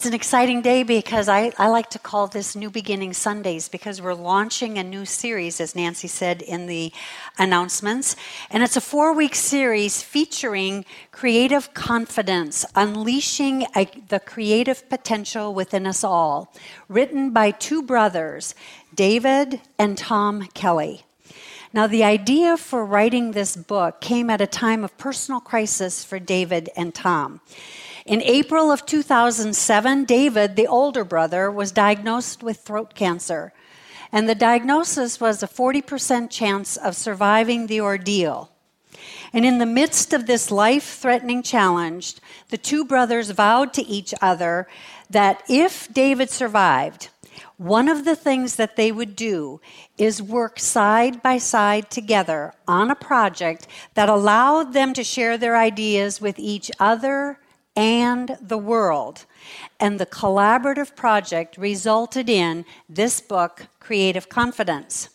It's an exciting day because I, I like to call this New Beginning Sundays because we're launching a new series, as Nancy said in the announcements. And it's a four week series featuring creative confidence, unleashing a, the creative potential within us all, written by two brothers, David and Tom Kelley. Now, the idea for writing this book came at a time of personal crisis for David and Tom. In April of 2007, David, the older brother, was diagnosed with throat cancer. And the diagnosis was a 40% chance of surviving the ordeal. And in the midst of this life threatening challenge, the two brothers vowed to each other that if David survived, one of the things that they would do is work side by side together on a project that allowed them to share their ideas with each other and the world. And the collaborative project resulted in this book, Creative Confidence.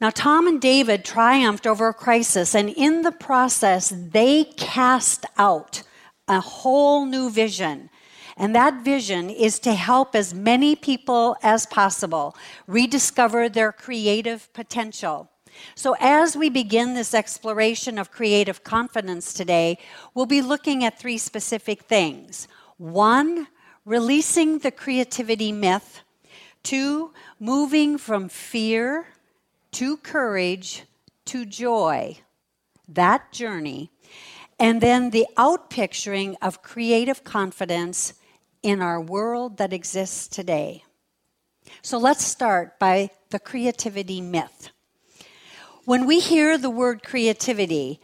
Now, Tom and David triumphed over a crisis, and in the process, they cast out a whole new vision. And that vision is to help as many people as possible rediscover their creative potential. So, as we begin this exploration of creative confidence today, we'll be looking at three specific things. One, releasing the creativity myth. Two, moving from fear to courage to joy. That journey. And then the outpicturing of creative confidence in our world that exists today. So let's start by the creativity myth. When we hear the word creativity,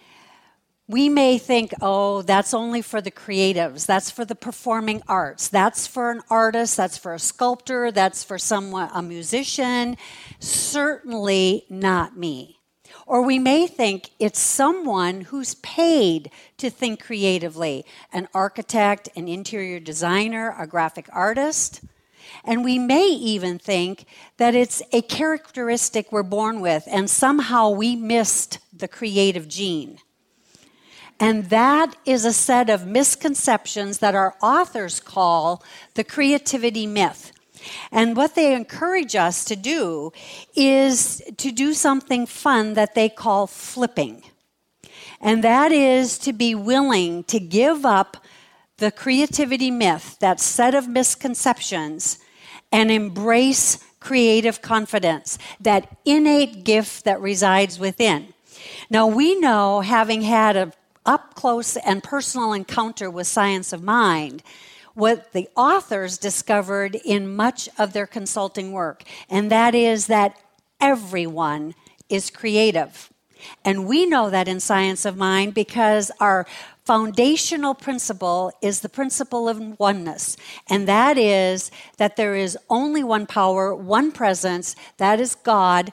we may think, oh, that's only for the creatives, that's for the performing arts, that's for an artist, that's for a sculptor, that's for someone, a musician. Certainly not me. Or we may think it's someone who's paid to think creatively an architect, an interior designer, a graphic artist. And we may even think that it's a characteristic we're born with, and somehow we missed the creative gene. And that is a set of misconceptions that our authors call the creativity myth. And what they encourage us to do is to do something fun that they call flipping. And that is to be willing to give up the creativity myth, that set of misconceptions, and embrace creative confidence, that innate gift that resides within. Now, we know, having had an up close and personal encounter with science of mind, what the authors discovered in much of their consulting work, and that is that everyone is creative. And we know that in Science of Mind because our foundational principle is the principle of oneness. And that is that there is only one power, one presence, that is God,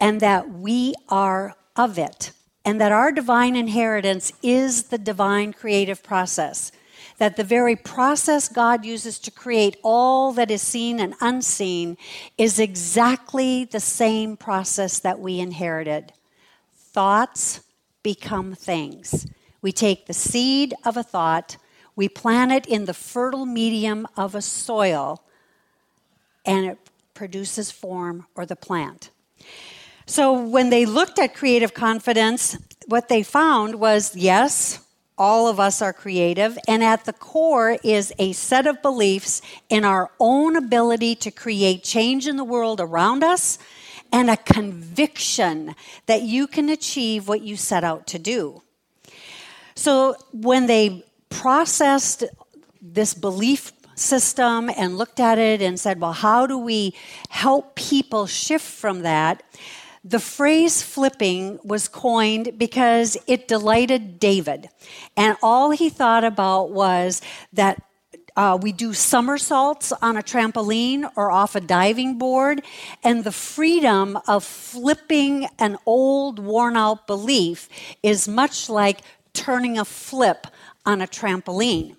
and that we are of it. And that our divine inheritance is the divine creative process. That the very process God uses to create all that is seen and unseen is exactly the same process that we inherited thoughts become things. We take the seed of a thought, we plant it in the fertile medium of a soil, and it produces form or the plant. So when they looked at creative confidence, what they found was yes, all of us are creative, and at the core is a set of beliefs in our own ability to create change in the world around us and a conviction that you can achieve what you set out to do. So when they processed this belief system and looked at it and said, well, how do we help people shift from that? The phrase flipping was coined because it delighted David. And all he thought about was that uh, we do somersaults on a trampoline or off a diving board, and the freedom of flipping an old, worn out belief is much like turning a flip on a trampoline.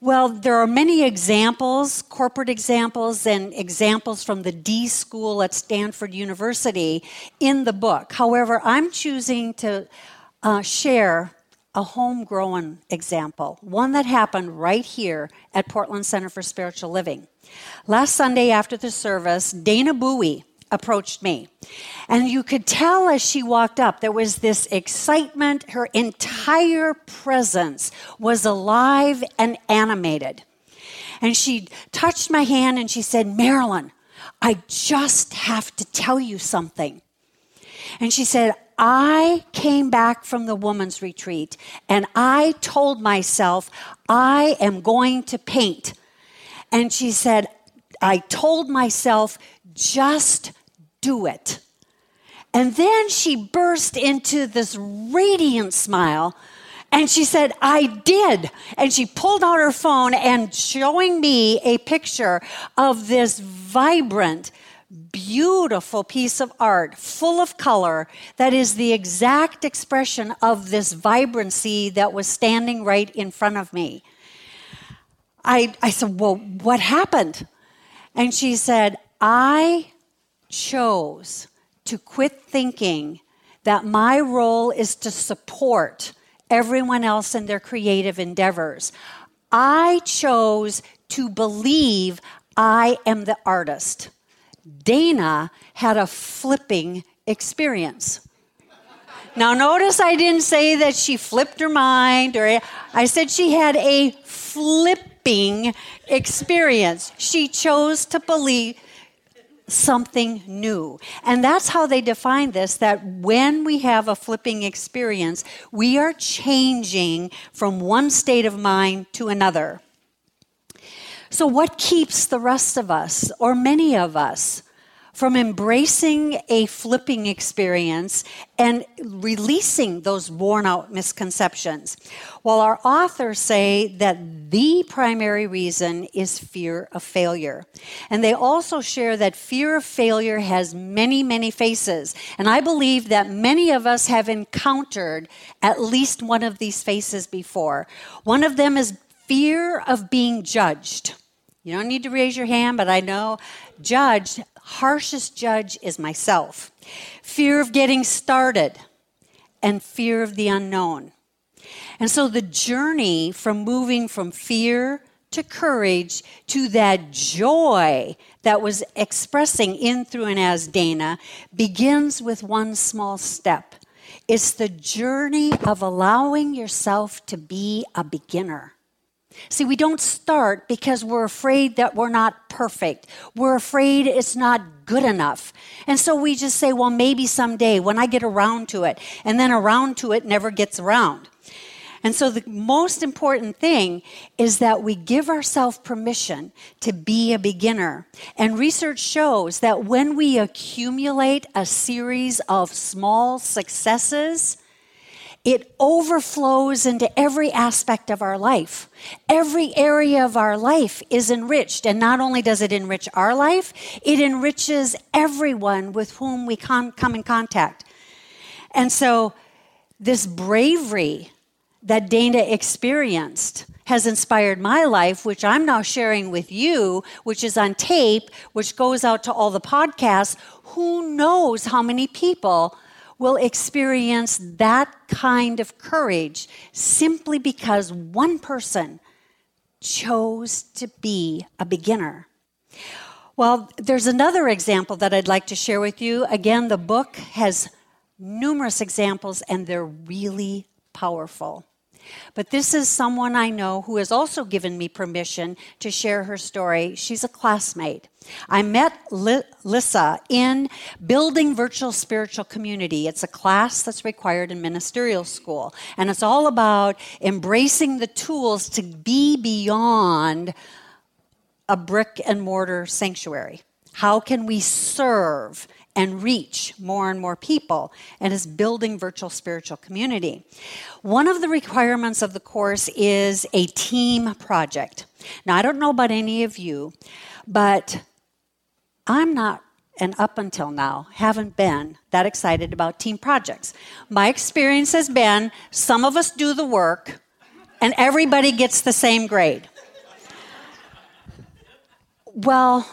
Well, there are many examples, corporate examples, and examples from the D School at Stanford University in the book. However, I'm choosing to uh, share a homegrown example, one that happened right here at Portland Center for Spiritual Living. Last Sunday after the service, Dana Bowie approached me. And you could tell as she walked up, there was this excitement. Her entire presence was alive and animated. And she touched my hand and she said, Marilyn, I just have to tell you something. And she said, I came back from the woman's retreat and I told myself, I am going to paint. And she said, I told myself, just do it. And then she burst into this radiant smile and she said, I did. And she pulled out her phone and showing me a picture of this vibrant, beautiful piece of art, full of color, that is the exact expression of this vibrancy that was standing right in front of me. I, I said, Well, what happened? And she said, I chose to quit thinking that my role is to support everyone else in their creative endeavors. I chose to believe I am the artist. Dana had a flipping experience. Now, notice I didn't say that she flipped her mind, or I said she had a flipping experience. She chose to believe something new. And that's how they define this that when we have a flipping experience, we are changing from one state of mind to another. So, what keeps the rest of us, or many of us, from embracing a flipping experience and releasing those worn out misconceptions. While our authors say that the primary reason is fear of failure. And they also share that fear of failure has many, many faces. And I believe that many of us have encountered at least one of these faces before. One of them is fear of being judged. You don't need to raise your hand, but I know judge, harshest judge is myself. Fear of getting started and fear of the unknown. And so the journey from moving from fear to courage to that joy that was expressing in, through, and as Dana begins with one small step. It's the journey of allowing yourself to be a beginner. See, we don't start because we're afraid that we're not perfect. We're afraid it's not good enough. And so we just say, well, maybe someday when I get around to it. And then around to it never gets around. And so the most important thing is that we give ourselves permission to be a beginner. And research shows that when we accumulate a series of small successes, it overflows into every aspect of our life. Every area of our life is enriched. And not only does it enrich our life, it enriches everyone with whom we come in contact. And so, this bravery that Dana experienced has inspired my life, which I'm now sharing with you, which is on tape, which goes out to all the podcasts. Who knows how many people will experience that kind of courage simply because one person chose to be a beginner. Well, there's another example that I'd like to share with you. Again, the book has numerous examples and they're really powerful. But this is someone I know who has also given me permission to share her story. She's a classmate. I met Lissa in Building Virtual Spiritual Community. It's a class that's required in ministerial school, and it's all about embracing the tools to be beyond a brick and mortar sanctuary. How can we serve and reach more and more people and is building virtual spiritual community. One of the requirements of the course is a team project. Now, I don't know about any of you, but I'm not, and up until now, haven't been that excited about team projects. My experience has been some of us do the work and everybody gets the same grade. Well,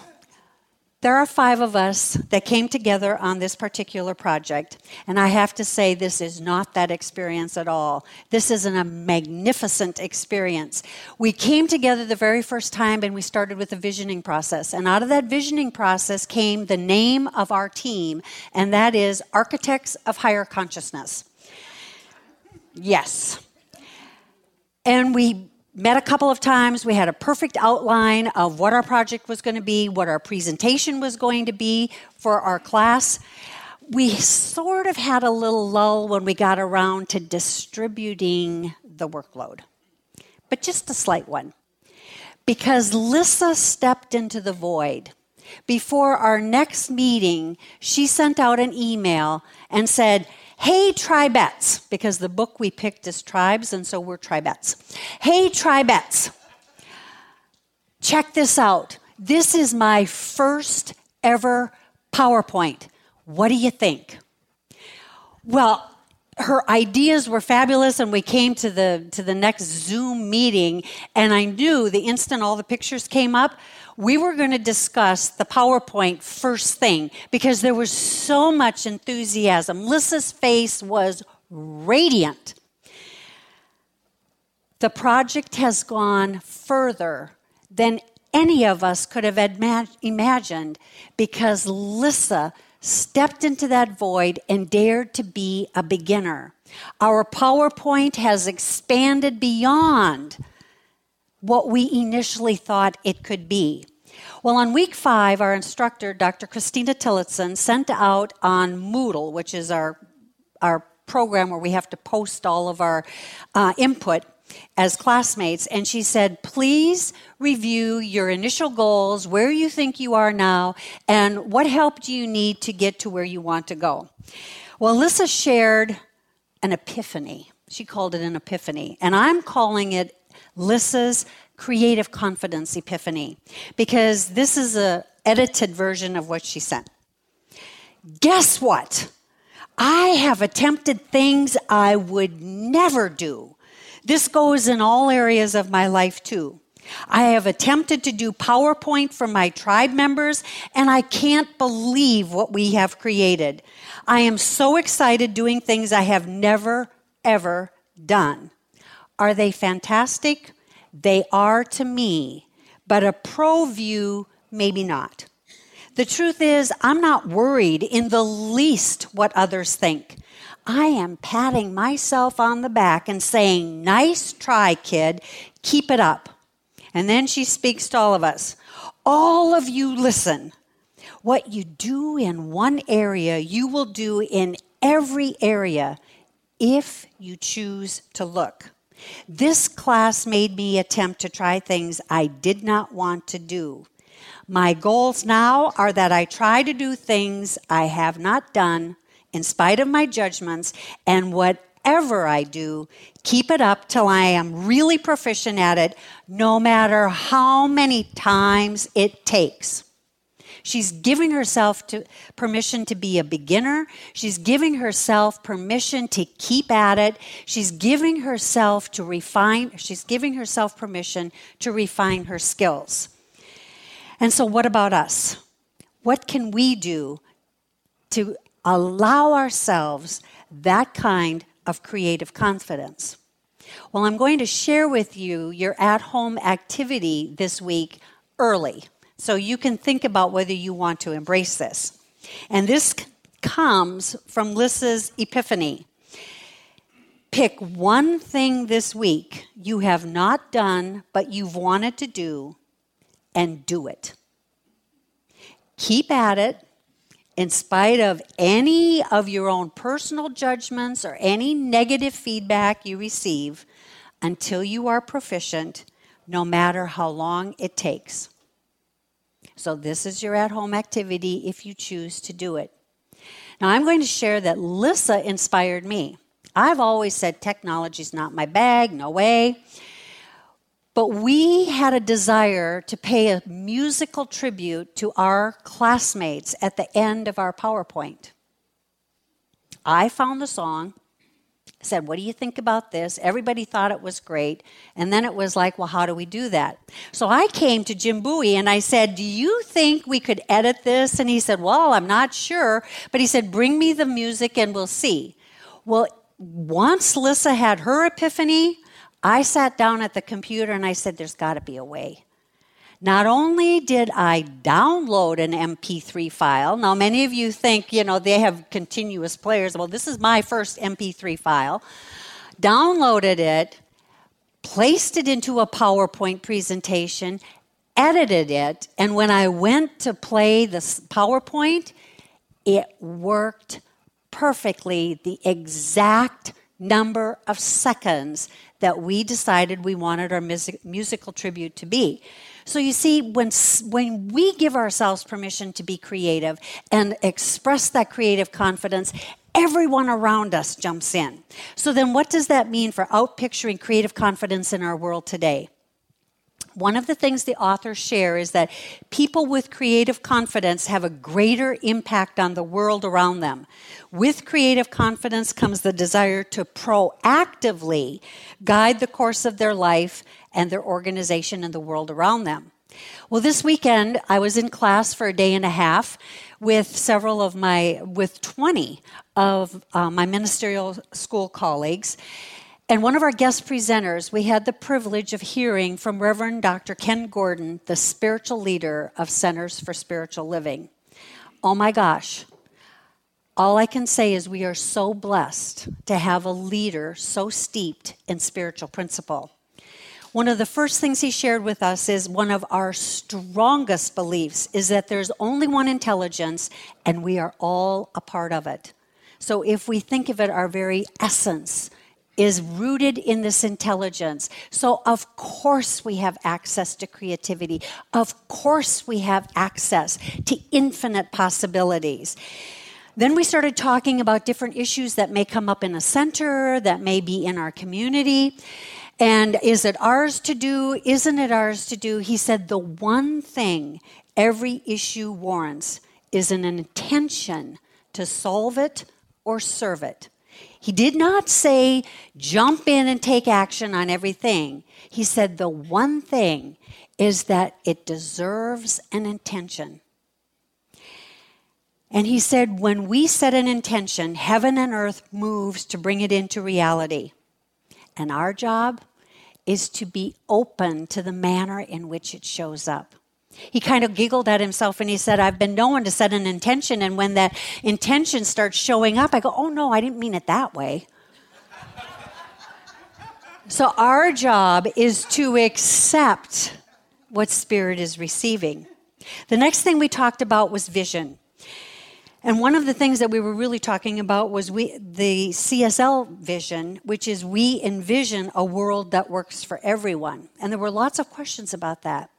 there are five of us that came together on this particular project, and I have to say, this is not that experience at all. This is an, a magnificent experience. We came together the very first time and we started with a visioning process, and out of that visioning process came the name of our team, and that is Architects of Higher Consciousness. Yes. And we met a couple of times. We had a perfect outline of what our project was going to be, what our presentation was going to be for our class. We sort of had a little lull when we got around to distributing the workload, but just a slight one. Because Lissa stepped into the void. Before our next meeting, she sent out an email and said, Hey, tribettes, because the book we picked is tribes, and so we're tribettes. Hey, tribettes, check this out. This is my first ever PowerPoint. What do you think? Well, her ideas were fabulous and we came to the to the next zoom meeting and i knew the instant all the pictures came up we were going to discuss the PowerPoint first thing because there was so much enthusiasm. Lissa's face was radiant. The project has gone further than any of us could have imagined because Lissa stepped into that void and dared to be a beginner. Our PowerPoint has expanded beyond what we initially thought it could be. Well, on week five, our instructor, Dr. Christina Tillotson, sent out on Moodle, which is our, our program where we have to post all of our uh, input as classmates, and she said, Please review your initial goals, where you think you are now, and what help do you need to get to where you want to go. Well, Lissa shared an epiphany. She called it an epiphany, and I'm calling it Lissa's creative confidence epiphany because this is a edited version of what she sent. Guess what? I have attempted things I would never do. This goes in all areas of my life too. I have attempted to do PowerPoint for my tribe members, and I can't believe what we have created. I am so excited doing things I have never, ever done. Are they fantastic? They are to me, but a pro view, maybe not. The truth is, I'm not worried in the least what others think. I am patting myself on the back and saying, Nice try, kid. Keep it up. And then she speaks to all of us. All of you listen. What you do in one area, you will do in every area if you choose to look. This class made me attempt to try things I did not want to do. My goals now are that I try to do things I have not done in spite of my judgments, and whatever I do, keep it up till I am really proficient at it, no matter how many times it takes. She's giving herself to, permission to be a beginner. She's giving herself permission to keep at it. She's giving herself to refine, she's giving herself permission to refine her skills. And so, what about us? What can we do to allow ourselves that kind of creative confidence? Well, I'm going to share with you your at home activity this week early. So you can think about whether you want to embrace this. And this comes from Lissa's epiphany. Pick one thing this week you have not done, but you've wanted to do, and do it. Keep at it in spite of any of your own personal judgments or any negative feedback you receive until you are proficient, no matter how long it takes. So, this is your at home activity if you choose to do it. Now, I'm going to share that Lissa inspired me. I've always said technology is not my bag, no way. But we had a desire to pay a musical tribute to our classmates at the end of our PowerPoint. I found the song, said, What do you think about this? Everybody thought it was great. And then it was like, Well, how do we do that? So I came to Jim Bowie and I said, Do you think we could edit this? And he said, Well, I'm not sure. But he said, Bring me the music and we'll see. Well, once Lissa had her epiphany, I sat down at the computer and I said, There's got to be a way. Not only did I download an MP3 file, now many of you think, you know, they have continuous players. Well, this is my first MP3 file. Downloaded it, placed it into a PowerPoint presentation, edited it, and when I went to play the PowerPoint, it worked perfectly the exact number of seconds that we decided we wanted our music, musical tribute to be. So you see, when, when we give ourselves permission to be creative and express that creative confidence, everyone around us jumps in. So then, what does that mean for outpicturing creative confidence in our world today? One of the things the authors share is that people with creative confidence have a greater impact on the world around them. With creative confidence comes the desire to proactively guide the course of their life and their organization and the world around them. Well, this weekend I was in class for a day and a half with several of my, with 20 of uh, my ministerial school colleagues. And one of our guest presenters, we had the privilege of hearing from Reverend Dr. Kenn Gordon, the spiritual leader of Centers for Spiritual Living. Oh my gosh. All I can say is we are so blessed to have a leader so steeped in spiritual principle. One of the first things he shared with us is one of our strongest beliefs is that there's only one intelligence and we are all a part of it. So if we think of it, our very essence, is rooted in this intelligence. So, of course, we have access to creativity. Of course, we have access to infinite possibilities. Then we started talking about different issues that may come up in a center, that may be in our community. And is it ours to do? Isn't it ours to do? He said the one thing every issue warrants is an intention to solve it or serve it. He did not say, jump in and take action on everything. He said, the one thing is that it deserves an intention. And he said, when we set an intention, heaven and earth moves to bring it into reality. And our job is to be open to the manner in which it shows up. He kind of giggled at himself and he said, I've been known to set an intention, and when that intention starts showing up, I go, Oh no, I didn't mean it that way. so, our job is to accept what Spirit is receiving. The next thing we talked about was vision. And one of the things that we were really talking about was we, the CSL vision, which is we envision a world that works for everyone. And there were lots of questions about that.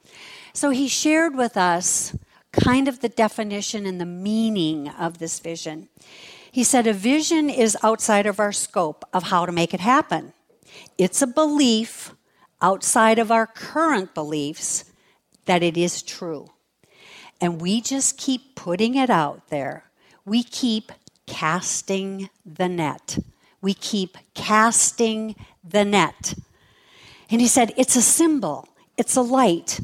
So he shared with us kind of the definition and the meaning of this vision. He said, A vision is outside of our scope of how to make it happen. It's a belief outside of our current beliefs that it is true. And we just keep putting it out there. We keep casting the net. We keep casting the net. And he said, It's a symbol, it's a light,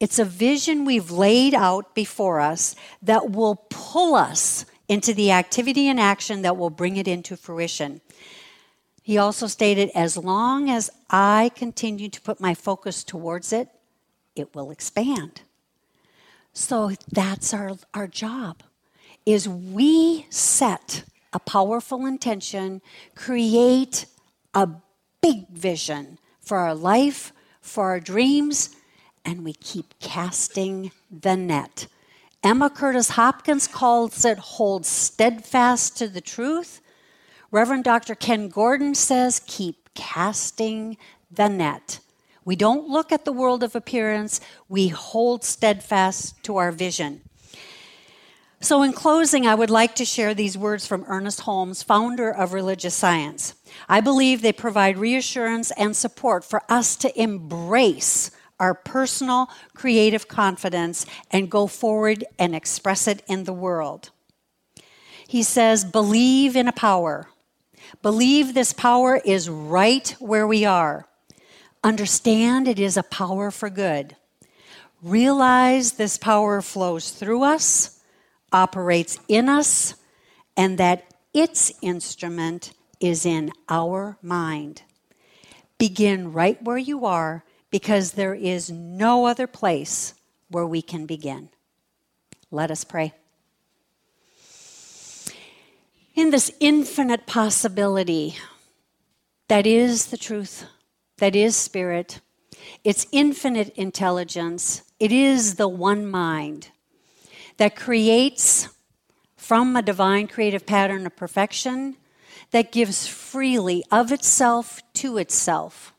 it's a vision we've laid out before us that will pull us into the activity and action that will bring it into fruition. He also stated, as long as I continue to put my focus towards it, it will expand. So that's our, our job is we set a powerful intention, create a big vision for our life, for our dreams, and we keep casting the net. Emma Curtis Hopkins calls it hold steadfast to the truth. Reverend Dr. Kenn Gordon says keep casting the net. We don't look at the world of appearance, we hold steadfast to our vision. So, in closing, I would like to share these words from Ernest Holmes, founder of religious science. I believe they provide reassurance and support for us to embrace our personal creative confidence and go forward and express it in the world. He says, believe in a power. Believe this power is right where we are. Understand it is a power for good. Realize this power flows through us, operates in us, and that its instrument is in our mind. Begin right where you are because there is no other place where we can begin. Let us pray. In this infinite possibility that is the truth, that is spirit, its infinite intelligence, it is the one mind that creates from a divine creative pattern of perfection that gives freely of itself to itself.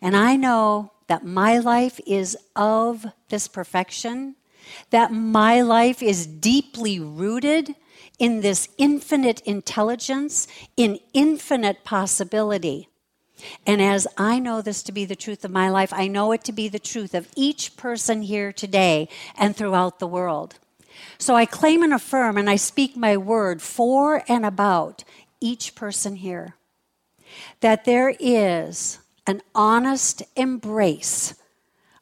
And I know that my life is of this perfection, that my life is deeply rooted in this infinite intelligence, in infinite possibility. And as I know this to be the truth of my life, I know it to be the truth of each person here today and throughout the world. So I claim and affirm and I speak my word for and about each person here that there is an honest embrace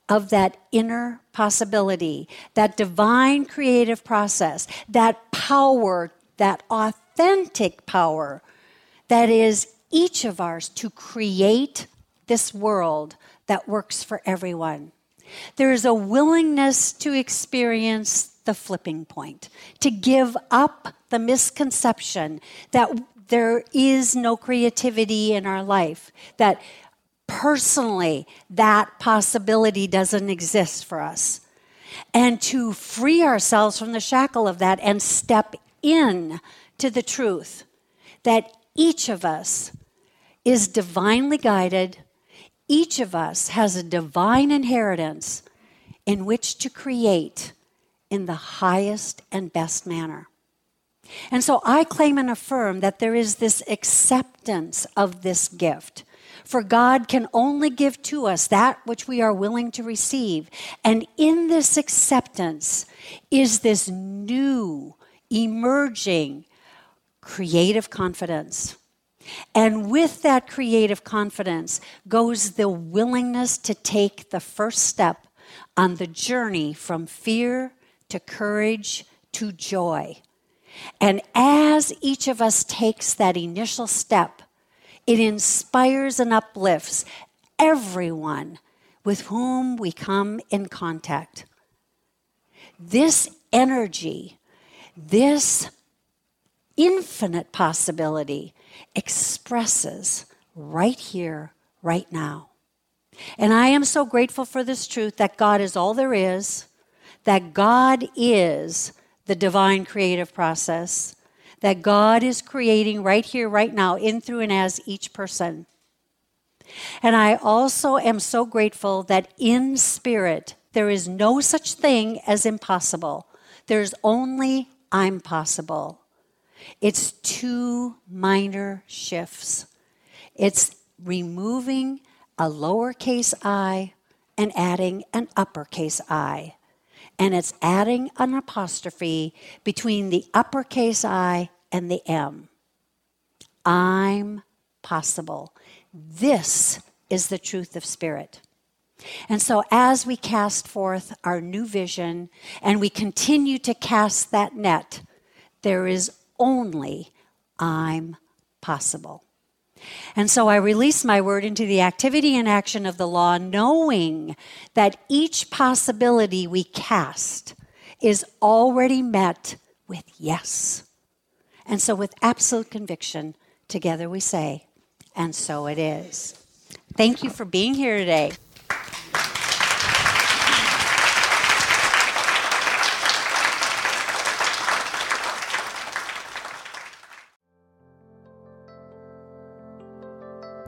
of that inner possibility, that divine creative process, that power, that authentic power that is each of ours to create this world that works for everyone. There is a willingness to experience the flipping point, to give up the misconception that there is no creativity in our life, that personally that possibility doesn't exist for us. And to free ourselves from the shackle of that and step in to the truth that each of us is divinely guided, each of us has a divine inheritance in which to create in the highest and best manner. And so I claim and affirm that there is this acceptance of this gift. For God can only give to us that which we are willing to receive. And in this acceptance is this new, emerging, creative confidence. And with that creative confidence goes the willingness to take the first step on the journey from fear to courage to joy. And as each of us takes that initial step, it inspires and uplifts everyone with whom we come in contact. This energy, this infinite possibility expresses right here, right now. And I am so grateful for this truth that God is all there is, that God is the divine creative process that God is creating right here, right now, in, through, and as each person. And I also am so grateful that in spirit, there is no such thing as impossible. There's only I'm possible. It's two minor shifts. It's removing a lowercase i and adding an uppercase I and it's adding an apostrophe between the uppercase I and the M. I'm possible. This is the truth of spirit. And so, as we cast forth our new vision and we continue to cast that net, there is only I'm possible. And so I release my word into the activity and action of the law, knowing that each possibility we cast is already met with yes. And so, with absolute conviction, together we say, and so it is. Thank you for being here today.